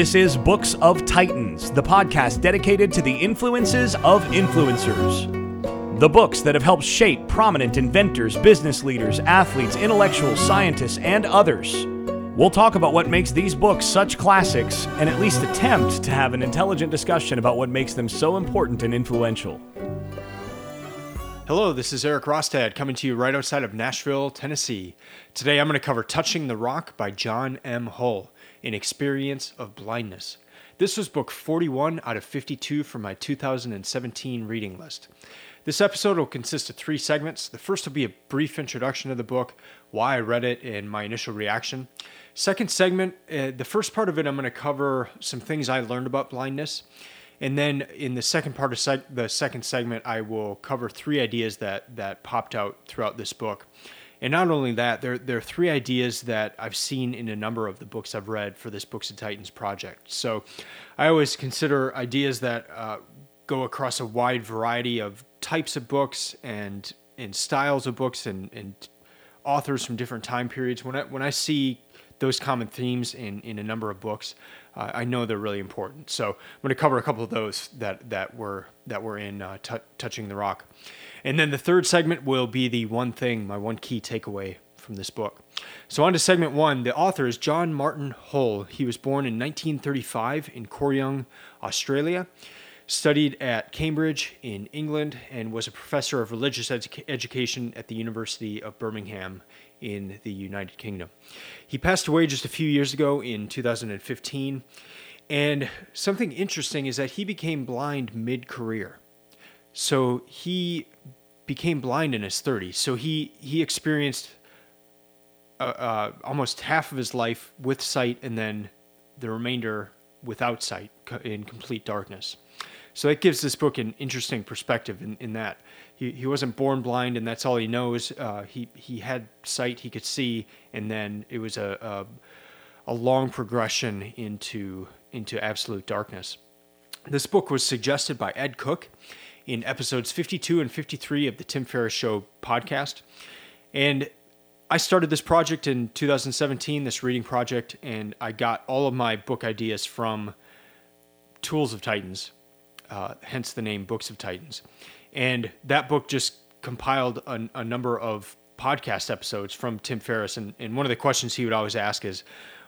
This is Books of Titans, the podcast dedicated to the influences of influencers. The books that have helped shape prominent inventors, business leaders, athletes, intellectuals, scientists, and others. We'll talk about what makes these books such classics and at least attempt to have an intelligent discussion about what makes them so important and influential. Hello, this is Eric Rostad coming to you right outside of Nashville, Tennessee. Today I'm going to cover Touching the Rock by John M. Hull, An Experience of Blindness. This was book 41 out of 52 from my 2017 reading list. This episode will consist of three segments. The first will be a brief introduction of the book, why I read it, and my initial reaction. Second segment, uh, the first part of it, I'm going to cover some things I learned about blindness. And then in the second part of seg- the second segment, I will cover three ideas that, that popped out throughout this book. And not only that, there, there are three ideas that I've seen in a number of the books I've read for this Books of Titans project. So I always consider ideas that uh, go across a wide variety of types of books and, and styles of books and, and authors from different time periods. When I, when I see those common themes in, in a number of books, uh, I know they're really important. So I'm going to cover a couple of those that, that were that were in uh, t- touching the rock, and then the third segment will be the one thing, my one key takeaway from this book. So on to segment one. The author is John Martin Hull. He was born in 1935 in Corryong, Australia. Studied at Cambridge in England and was a professor of religious edu- education at the University of Birmingham in the United Kingdom. He passed away just a few years ago in 2015. And something interesting is that he became blind mid career. So he became blind in his 30s. So he, he experienced uh, uh, almost half of his life with sight and then the remainder without sight in complete darkness. So that gives this book an interesting perspective in, in that he, he wasn't born blind and that's all he knows. Uh, he he had sight, he could see, and then it was a, a a long progression into into absolute darkness. This book was suggested by Ed Cooke in episodes 52 and 53 of the Tim Ferriss Show podcast, and I started this project in 2017, this reading project, and I got all of my book ideas from Tools of Titans, uh, hence the name Books of Titans. And that book just compiled a, a number of podcast episodes from Tim Ferriss. And, and one of the questions he would always ask is,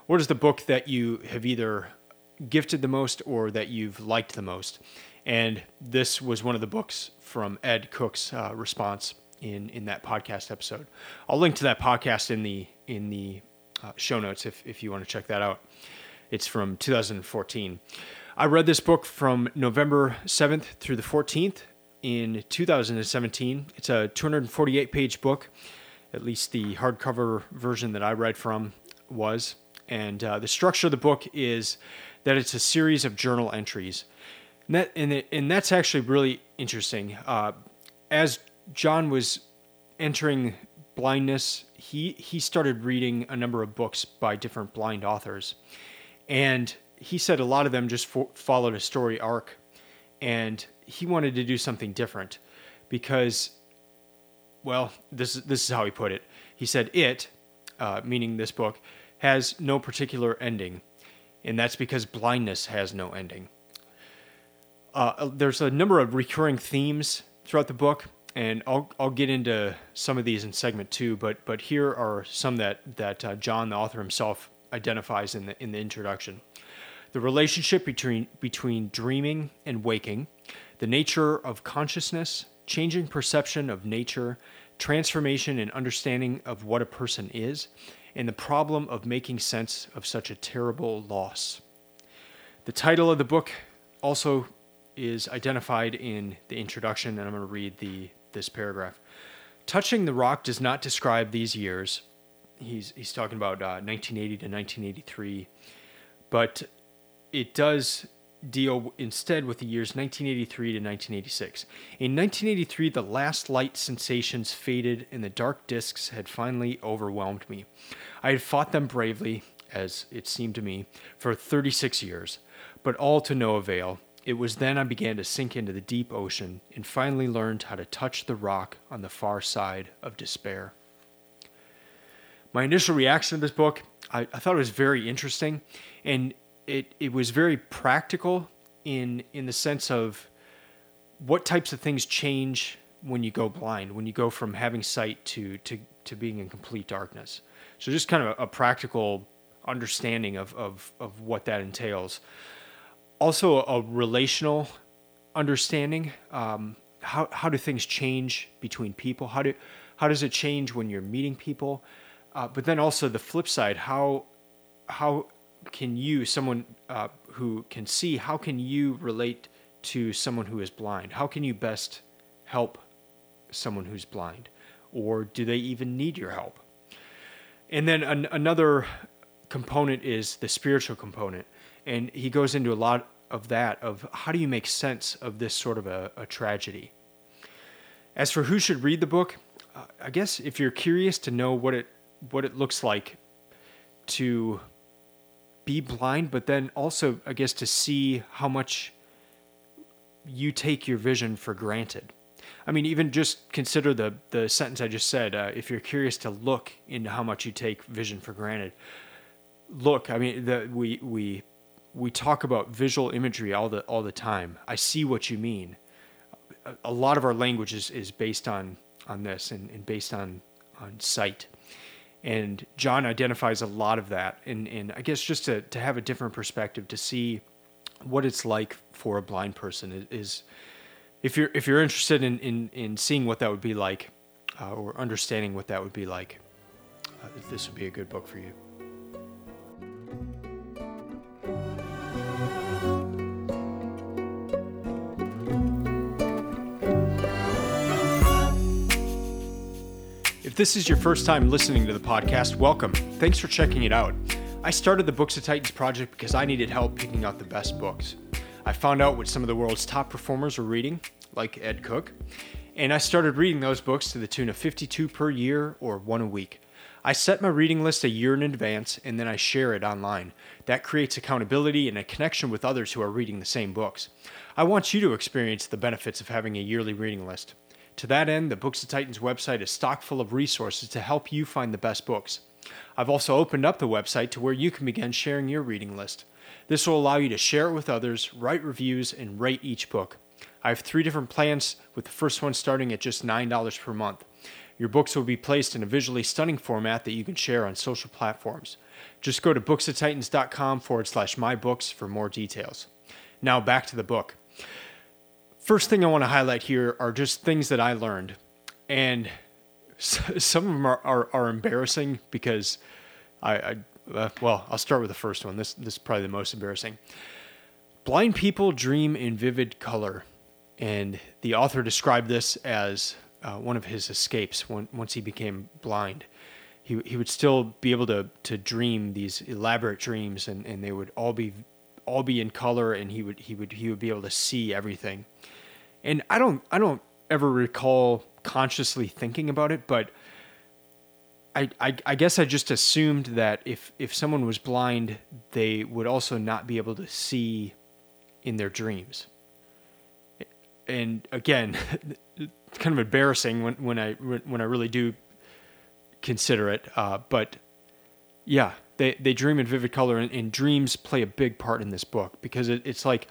what is the book that you have either gifted the most or that you've liked the most? And this was one of the books from Ed Cooke's uh, response in, in that podcast episode. I'll link to that podcast in the in the uh, show notes if, if you want to check that out. It's from 2014. I read this book from November 7th through the 14th in 2017. It's a 248 page book, at least the hardcover version that I read from was. And uh, the structure of the book is that it's a series of journal entries. And, that, and, it, and that's actually really interesting. Uh, as John was entering blindness, he, he started reading a number of books by different blind authors. And he said a lot of them just fo- followed a story arc. And he wanted to do something different because, well, this this is how he put it. He said it, uh, meaning this book, has no particular ending, and that's because blindness has no ending. Uh, there's a number of recurring themes throughout the book, and I'll I'll get into some of these in segment two. But but here are some that that uh, John, the author himself, identifies in the in the introduction. The relationship between between dreaming and waking, the nature of consciousness, changing perception of nature, transformation and understanding of what a person is, and the problem of making sense of such a terrible loss. The title of the book also is identified in the introduction, and I'm going to read the this paragraph. Touching the Rock does not describe these years. He's he's talking about uh, 1980 to 1983, but it does deal instead with the years 1983 to 1986. In 1983, the last light sensations faded and the dark disks had finally overwhelmed me. I had fought them bravely, as it seemed to me, for 36 years, but all to no avail. It was then I began to sink into the deep ocean and finally learned how to touch the rock on the far side of despair. My initial reaction to this book, I, I thought it was very interesting, and it it was very practical in in the sense of what types of things change when you go blind, when you go from having sight to to to being in complete darkness. So just kind of a, a practical understanding of, of of what that entails. Also, a relational understanding. Um, how how do things change between people? How do how does it change when you're meeting people? Uh, but then also the flip side. How how can you, someone uh, who can see, how can you relate to someone who is blind? How can you best help someone who's blind? Or do they even need your help? And then an, another component is the spiritual component. And he goes into a lot of that of how do you make sense of this sort of a, a tragedy. As for who should read the book, uh, I guess if you're curious to know what it what it looks like to be blind, but then also, I guess, to see how much you take your vision for granted. I mean, even just consider the the sentence I just said. Uh, if you're curious to look into how much you take vision for granted, look. I mean, the, we we we talk about visual imagery all the all the time. I see what you mean. A, a lot of our language is, is based on on this and, and based on on sight. And John identifies a lot of that. And, and I guess just to, to have a different perspective, to see what it's like for a blind person is, if you're if you're interested in, in, in seeing what that would be like uh, or understanding what that would be like, uh, this would be a good book for you. If this is your first time listening to the podcast, welcome. Thanks for checking it out. I started the Books of Titans project because I needed help picking out the best books. I found out what some of the world's top performers were reading, like Ed Cooke, and I started reading those books to the tune of 52 per year or one a week. I set my reading list a year in advance and then I share it online. That creates accountability and a connection with others who are reading the same books. I want you to experience the benefits of having a yearly reading list. To that end, the Books of Titans website is stock full of resources to help you find the best books. I've also opened up the website to where you can begin sharing your reading list. This will allow you to share it with others, write reviews, and rate each book. I have three different plans, with the first one starting at just $9 per month. Your books will be placed in a visually stunning format that you can share on social platforms. Just go to booksoftitans.com forward slash my books for more details. Now back to the book first thing I want to highlight here are just things that I learned. And some of them are, are, are embarrassing because I, I uh, well, I'll start with the first one. This, this is probably the most embarrassing. Blind people dream in vivid color. And the author described this as uh, one of his escapes when, once he became blind. He, he would still be able to, to dream these elaborate dreams and, and they would all be all be in color and he would he would he would be able to see everything and I don't I don't ever recall consciously thinking about it, but I, I, I guess I just assumed that if if someone was blind, they would also not be able to see in their dreams. And again, it's kind of embarrassing when, when I when I really do consider it. Uh, but yeah, they, they dream in vivid color, and, and, dreams play a big part in this book because it, it's like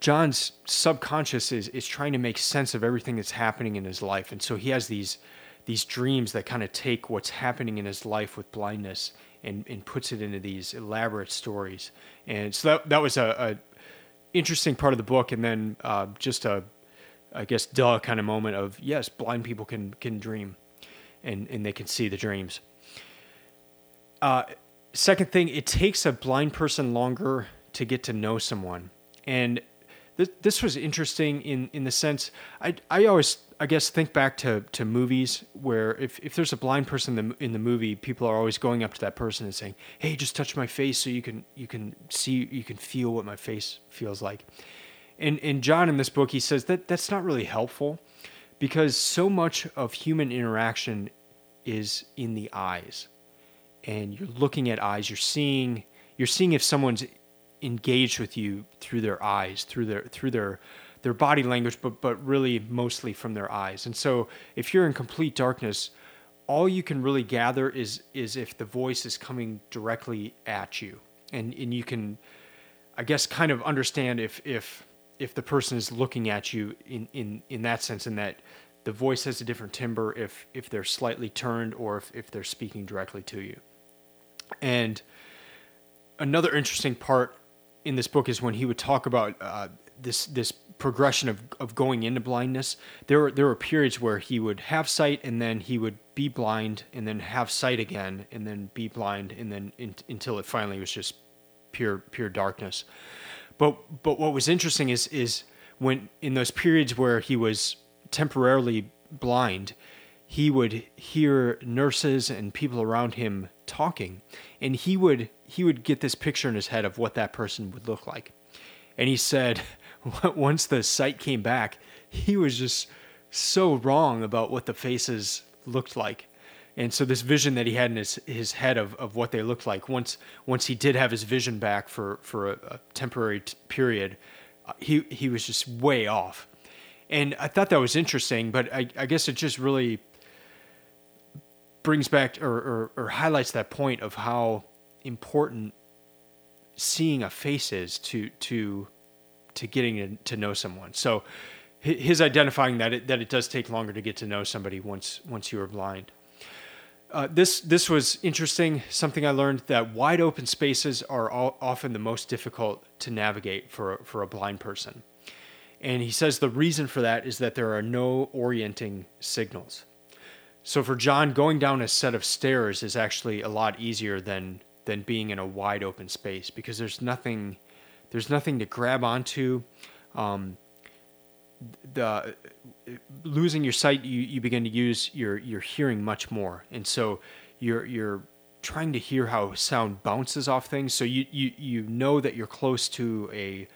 John's subconscious is is trying to make sense of everything that's happening in his life, and so he has these these dreams that kind of take what's happening in his life with blindness and and puts it into these elaborate stories. And so that that was a, a interesting part of the book, and then uh, just a I guess duh kind of moment of yes, blind people can can dream, and and they can see the dreams. Uh, second thing, it takes a blind person longer to get to know someone, and this, was interesting in, in the sense I, I always I guess think back to, to movies where if, if there's a blind person in the, in the movie, people are always going up to that person and saying, "Hey, just touch my face so you can you can see you can feel what my face feels like." And and John in this book he says that that's not really helpful because so much of human interaction is in the eyes, and you're looking at eyes. You're seeing you're seeing if someone's engaged with you through their eyes, through their through their their body language, but but really mostly from their eyes. And so if you're in complete darkness, all you can really gather is is if the voice is coming directly at you. and and you can, I guess, kind of understand if if if the person is looking at you in in in that sense, in that the voice has a different timbre if if they're slightly turned or if if they're speaking directly to you. And another interesting part in this book is when he would talk about uh, this this progression of, of going into blindness. There were there were periods where he would have sight and then he would be blind and then have sight again and then be blind and then in, until it finally was just pure pure darkness. But but what was interesting is is when in those periods where he was temporarily blind, he would hear nurses and people around him talking and he would he would get this picture in his head of what that person would look like. And he said once the sight came back he was just so wrong about what the faces looked like. And so this vision that he had in his, his head of, of what they looked like once once he did have his vision back for for a, a temporary t- period uh, he he was just way off. And I thought that was interesting but I, I guess it just really brings back or, or, or highlights that point of how important seeing a face is to to to getting to know someone. So his identifying that it, that it does take longer to get to know somebody once once you are blind. Uh, this this was interesting. Something I learned that wide open spaces are all, often the most difficult to navigate for for a blind person, and he says the reason for that is that there are no orienting signals. So for John, going down a set of stairs is actually a lot easier than than being in a wide open space because there's nothing there's nothing to grab onto. Um, the losing your sight, you, you begin to use your your hearing much more, and so you're you're trying to hear how sound bounces off things. So you you you know that you're close to a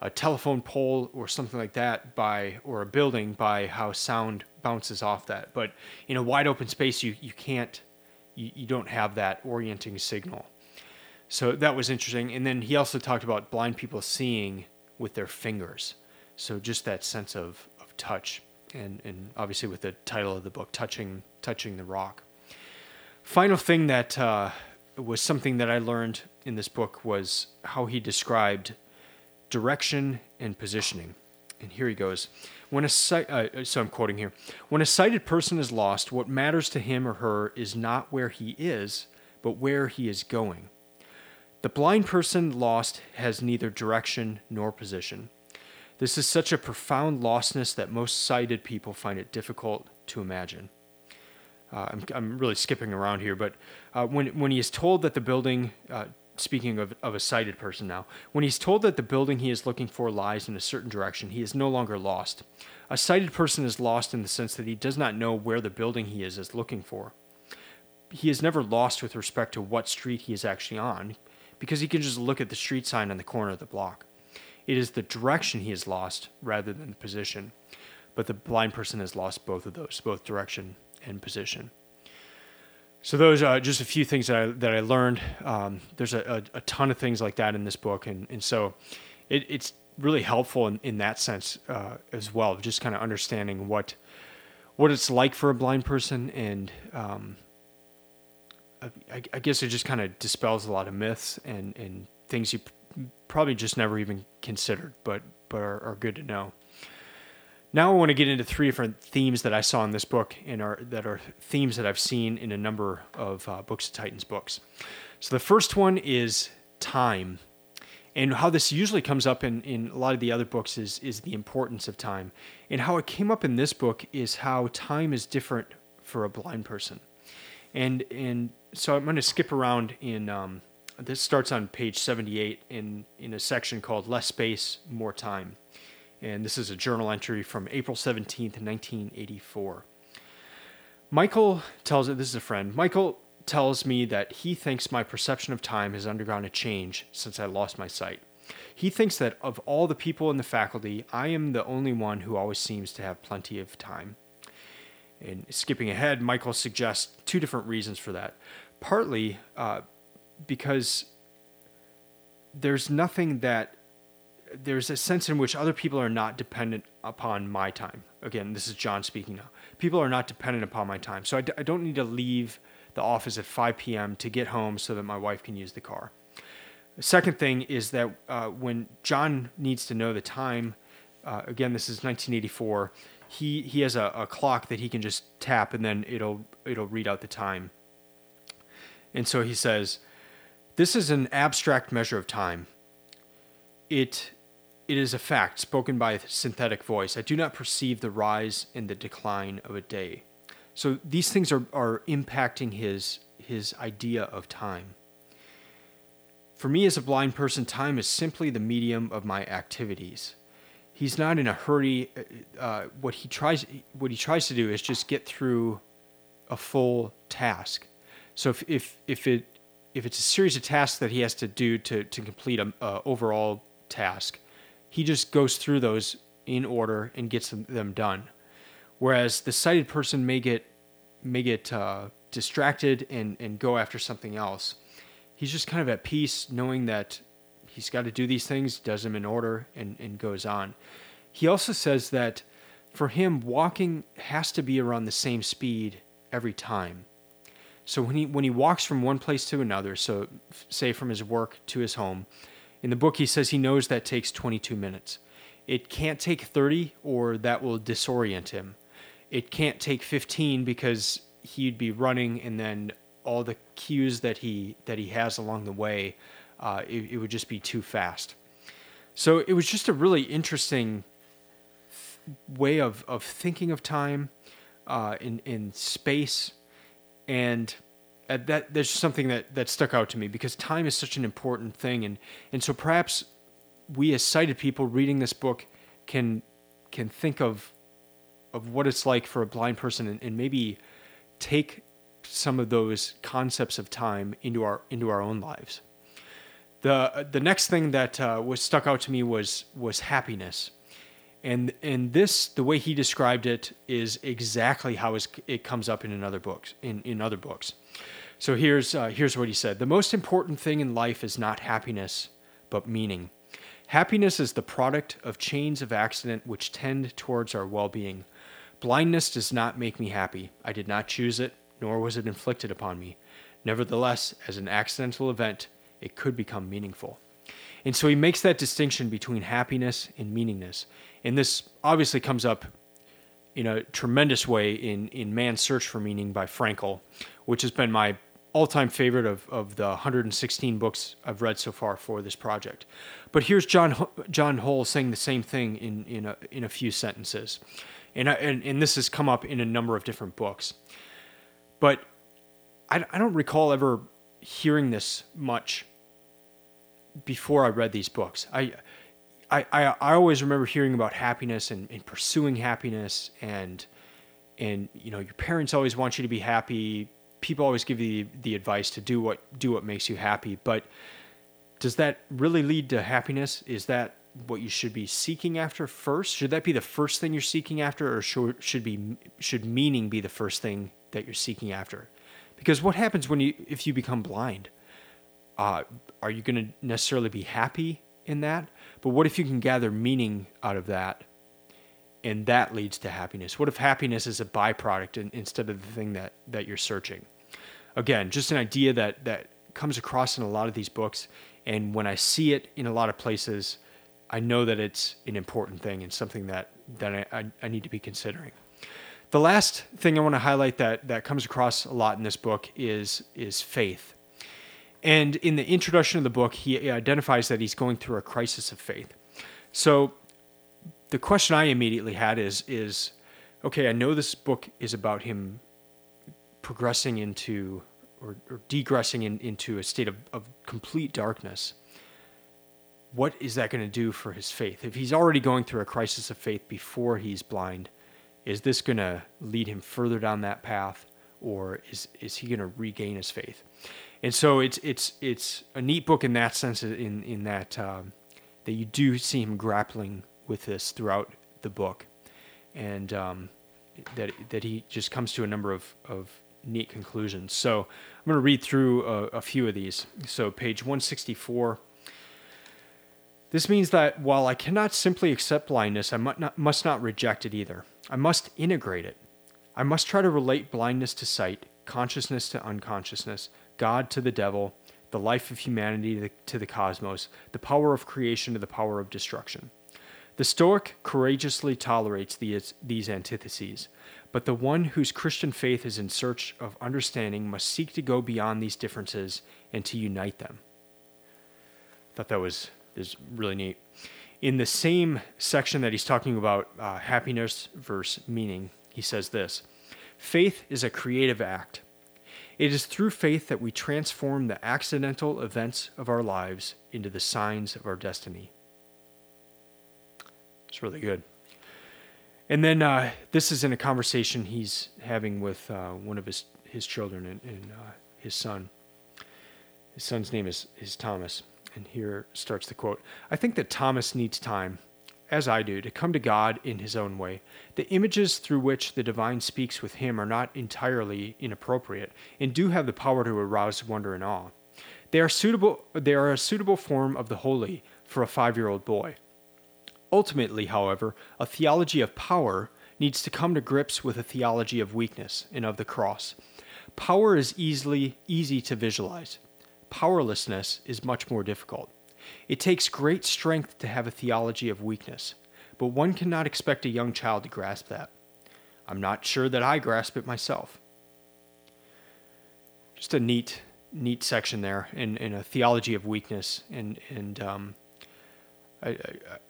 a telephone pole or something like that by or a building by how sound bounces off that. But in a wide open space you you can't you, you don't have that orienting signal. So that was interesting. And then he also talked about blind people seeing with their fingers. So just that sense of of touch and and obviously with the title of the book touching touching the rock. Final thing that uh, was something that i learned in this book was how he described direction and positioning. And here he goes. When a sight, uh, so I'm quoting here. When a sighted person is lost, what matters to him or her is not where he is, but where he is going. The blind person lost has neither direction nor position. This is such a profound lostness that most sighted people find it difficult to imagine. Uh, I'm, I'm really skipping around here, but uh, when, when he is told that the building uh, speaking of, of a sighted person now, when he's told that the building he is looking for lies in a certain direction, he is no longer lost. A sighted person is lost in the sense that he does not know where the building he is is looking for. He is never lost with respect to what street he is actually on, because he can just look at the street sign on the corner of the block. It is the direction he is lost rather than the position. But the blind person has lost both of those, both direction and position. So those are just a few things that I, that I learned. Um, there's a, a, a, ton of things like that in this book, and and so it, it's really helpful in, in that sense uh, as well, just kind of understanding what what it's like for a blind person, and um, I, I, guess it just kind of dispels a lot of myths and and things you probably just never even considered, but but are, are good to know. Now I want to get into three different themes that I saw in this book and are that are themes that I've seen in a number of uh, Books of Titans books. So the first one is time. And how this usually comes up in, in a lot of the other books is, is the importance of time. And how it came up in this book is how time is different for a blind person. And and so I'm going to skip around in um, this starts on page 78 in in a section called less space more time and this is a journal entry from April 17th, 1984. Michael tells it, this is a friend. Michael tells me that he thinks my perception of time has undergone a change since I lost my sight. He thinks that of all the people in the faculty, I am the only one who always seems to have plenty of time. And skipping ahead, Michael suggests two different reasons for that. Partly uh, because there's nothing that there's a sense in which other people are not dependent upon my time. Again, this is John speaking now. People are not dependent upon my time. So I d- I don't need to leave the office at 5 p.m. to get home so that my wife can use the car. The second thing is that uh, when John needs to know the time, uh, again, this is 1984. He he has a, a clock that he can just tap and then it'll it'll read out the time. And so he says, "This is an abstract measure of time. It it is a fact spoken by a synthetic voice. I do not perceive the rise and the decline of a day." So these things are, are impacting his his idea of time. For me as a blind person, time is simply the medium of my activities. He's not in a hurry. Uh, uh, what he tries what he tries to do is just get through a full task. So if if, if it if it's a series of tasks that he has to do to to complete a, a overall task, he just goes through those in order and gets them, done. Whereas the sighted person may get may get uh, distracted and and go after something else he's just kind of at peace knowing that he's got to do these things, does them in order, and, and goes on. He also says that for him, walking has to be around the same speed every time. So when he when he walks from one place to another, so say from his work to his home, in the book he says he knows that takes 22 minutes. It can't take 30 or that will disorient him. It can't take 15 because he'd be running and then all the cues that he that he has along the way, uh, it, it, would just be too fast. So it was just a really interesting way of of thinking of time uh, in in space, and uh, that there's something that that stuck out to me because time is such an important thing, and and so perhaps we as sighted people reading this book can can think of of what it's like for a blind person and, and maybe take some of those concepts of time into our into our own lives. The the next thing that uh, was stuck out to me was was happiness, and and this the way he described it is exactly how it comes up in another books in in other books. So here's uh, here's what he said: the most important thing in life is not happiness, but meaning. Happiness is the product of chains of accident which tend towards our well-being. Blindness does not make me happy. I did not choose it nor was it inflicted upon me. Nevertheless, as an accidental event, it could become meaningful. And so he makes that distinction between happiness and meaningness. And this obviously comes up in a tremendous way in, in Man's Search for Meaning by Frankl, which has been my all time favorite of, of the 116 books I've read so far for this project. But here's John, John Hull saying the same thing in, in, a, in a few sentences. And, I, and, and this has come up in a number of different books. But I, I don't recall ever hearing this much before I read these books. I, I, I, I always remember hearing about happiness and, and pursuing happiness and, and, you know, your parents always want you to be happy. People always give you the, the advice to do what, do what makes you happy. But does that really lead to happiness? Is that what you should be seeking after first? Should that be the first thing you're seeking after, or should should be should meaning be the first thing that you're seeking after. Because what happens when you if you become blind? Uh, are you going to necessarily be happy in that? But what if you can gather meaning out of that, and that leads to happiness? What if happiness is a byproduct in, instead of the thing that that you're searching? Again, just an idea that that comes across in a lot of these books, and when I see it in a lot of places, I know that it's an important thing and something that that I, I, I need to be considering. The last thing I want to highlight that that comes across a lot in this book is is faith. And in the introduction of the book, he identifies that he's going through a crisis of faith. So the question I immediately had is is okay, I know this book is about him progressing into or, or degressing in, into a state of, of complete darkness. What is that going to do for his faith? If he's already going through a crisis of faith before he's blind, is this going to lead him further down that path or is is he going to regain his faith and so it's it's it's a neat book in that sense in in that um, that you do see him grappling with this throughout the book and um, that that he just comes to a number of of neat conclusions so i'm going to read through a, a few of these so page 164 this means that while I cannot simply accept blindness, I not, must not reject it either. I must integrate it. I must try to relate blindness to sight, consciousness to unconsciousness, God to the devil, the life of humanity to the, cosmos, the power of creation to the power of destruction. The Stoic courageously tolerates these, these antitheses, but the one whose Christian faith is in search of understanding must seek to go beyond these differences and to unite them. Thought that was is really neat. In the same section that he's talking about uh, happiness versus meaning, he says this Faith is a creative act. It is through faith that we transform the accidental events of our lives into the signs of our destiny. It's really good. And then uh, this is in a conversation he's having with uh, one of his, his children and, and uh, his son. His son's name is, is Thomas. And here starts the quote I think that Thomas needs time, as I do, to come to God in his own way. The images through which the divine speaks with him are not entirely inappropriate and do have the power to arouse wonder and awe. They are suitable they are a suitable form of the holy for a 5-year-old boy. Ultimately, however, a theology of power needs to come to grips with a theology of weakness and of the cross. Power is easily easy to visualize. Powerlessness is much more difficult. It takes great strength to have a theology of weakness, but one cannot expect a young child to grasp that. I'm not sure that I grasp it myself. Just a neat, neat section there in, in a theology of weakness and and um, I, I,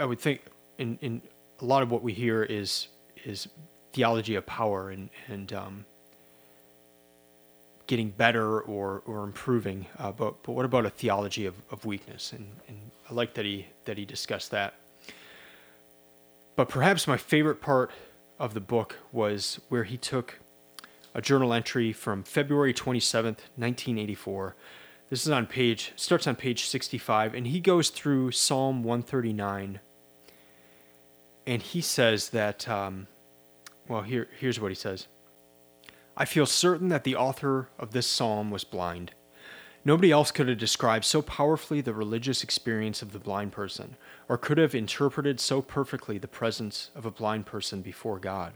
I would think in, in a lot of what we hear is is theology of power and and um, getting better or or improving. Uh, but but what about a theology of, of weakness? And and I like that he that he discussed that. But perhaps my favorite part of the book was where he took a journal entry from February 27th, 1984 this is on page starts on page 65 and he goes through Psalm 139 and he says that um, well here here's what he says. I feel certain that the author of this psalm was blind. Nobody else could have described so powerfully the religious experience of the blind person, or could have interpreted so perfectly the presence of a blind person before God.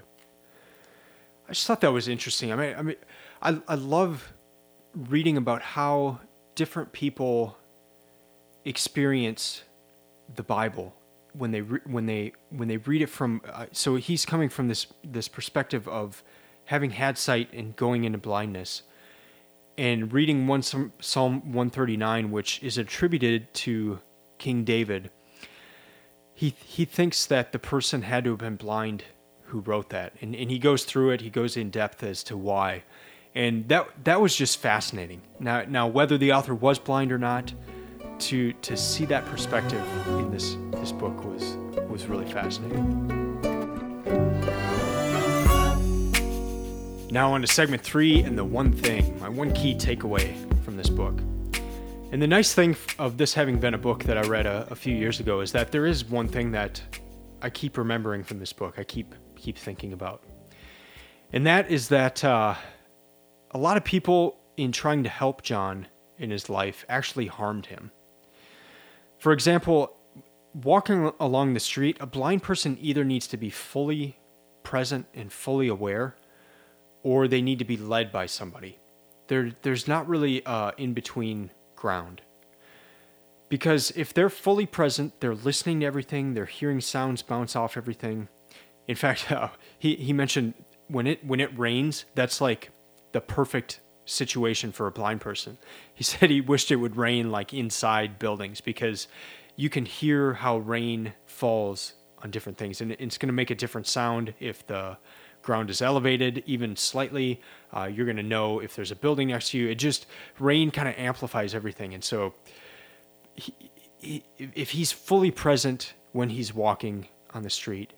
I just thought that was interesting. I mean, I mean, I, I love reading about how different people experience the Bible when they re- when they when they read it from. Uh, so he's coming from this this perspective of having had sight and going into blindness, and reading one Psalm one thirty nine, which is attributed to King David. He he thinks that the person had to have been blind who wrote that, and and he goes through it. He goes in depth as to why and that that was just fascinating. Now, now whether the author was blind or not, to to see that perspective in this this book was was really fascinating. Now on to segment three and the one thing, my one key takeaway from this book. And the nice thing of this having been a book that I read a, a few years ago is that there is one thing that I keep remembering from this book. I keep keep thinking about, and that is that. Uh, a lot of people, in trying to help John in his life, actually harmed him. For example, walking along the street, a blind person either needs to be fully present and fully aware, or they need to be led by somebody. There, there's not really uh, in between ground. Because if they're fully present, they're listening to everything, they're hearing sounds bounce off everything. In fact, uh, he, he mentioned when it when it rains, that's like the perfect situation for a blind person. He said he wished it would rain like inside buildings because you can hear how rain falls on different things and it's going to make a different sound if the ground is elevated even slightly uh, you're going to know if there's a building next to you it just rain kind of amplifies everything and so he, he, if he's fully present when he's walking on the street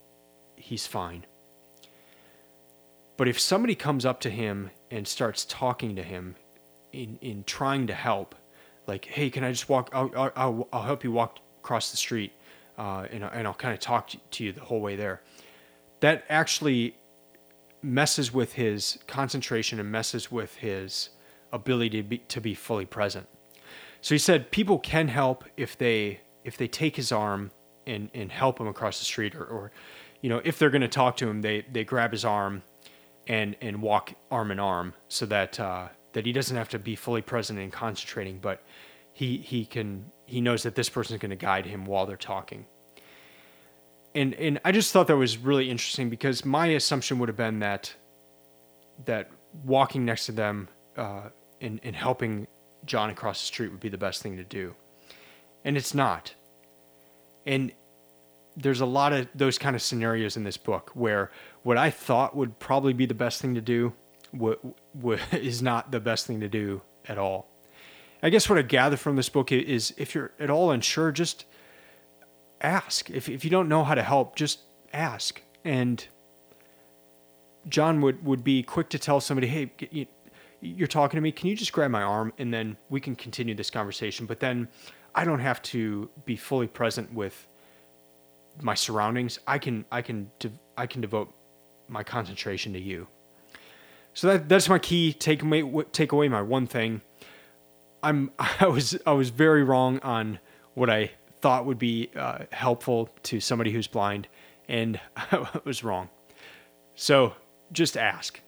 he's fine but if somebody comes up to him and starts talking to him in, in trying to help, like, hey, can I just walk? I'll, I'll, I'll help you walk across the street uh, and, and I'll kind of talk to you the whole way there. That actually messes with his concentration and messes with his ability to be, to be fully present. So he said people can help if they if they take his arm and, and help him across the street or, or you know if they're going to talk to him they they grab his arm and and walk arm in arm so that uh, that he doesn't have to be fully present and concentrating, but he he can he knows that this person is going to guide him while they're talking. And and I just thought that was really interesting because my assumption would have been that that walking next to them uh, and, and helping John across the street would be the best thing to do. And it's not. And there's a lot of those kind of scenarios in this book where what I thought would probably be the best thing to do w- w- is not the best thing to do at all. I guess what I gather from this book is if you're at all unsure, just ask. If, if you don't know how to help, just ask. And John would, would be quick to tell somebody, hey, you're talking to me. Can you just grab my arm and then we can continue this conversation? But then I don't have to be fully present with my surroundings. I can I can de- I can devote my concentration to you. So that that's my key takeaway. Take away my one thing. I'm I was I was very wrong on what I thought would be uh, helpful to somebody who's blind, and I was wrong. So just ask.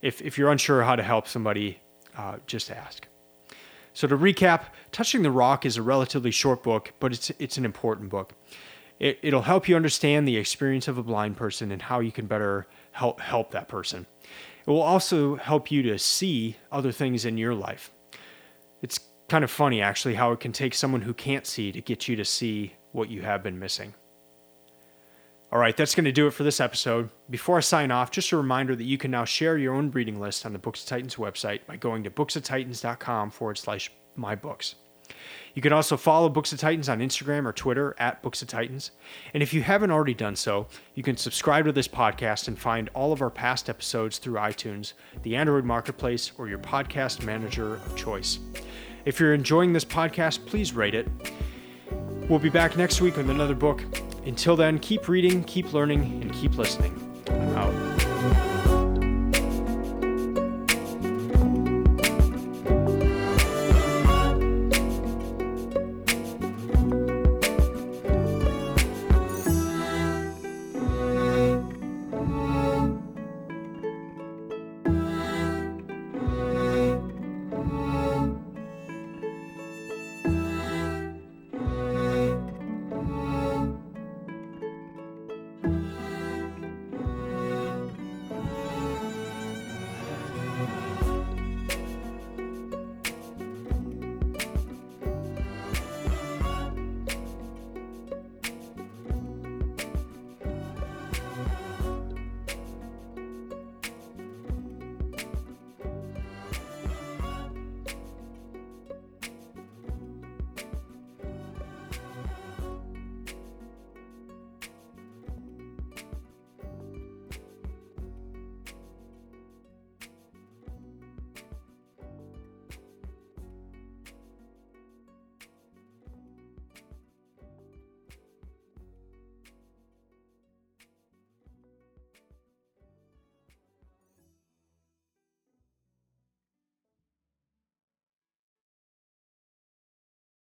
If, if you're unsure how to help somebody, uh, just ask. So to recap, Touching the Rock is a relatively short book, but it's it's an important book. It, it'll help you understand the experience of a blind person and how you can better help help that person. It will also help you to see other things in your life. It's kind of funny actually how it can take someone who can't see to get you to see what you have been missing. All right, that's going to do it for this episode. Before I sign off, just a reminder that you can now share your own reading list on the Books of Titans website by going to booksoftitans.com forward slash my books. You can also follow Books of Titans on Instagram or Twitter at Books of Titans. And if you haven't already done so, you can subscribe to this podcast and find all of our past episodes through iTunes, the Android Marketplace, or your podcast manager of choice. If you're enjoying this podcast, please rate it. We'll be back next week with another book. Until then, keep reading, keep learning, and keep listening. I'm out.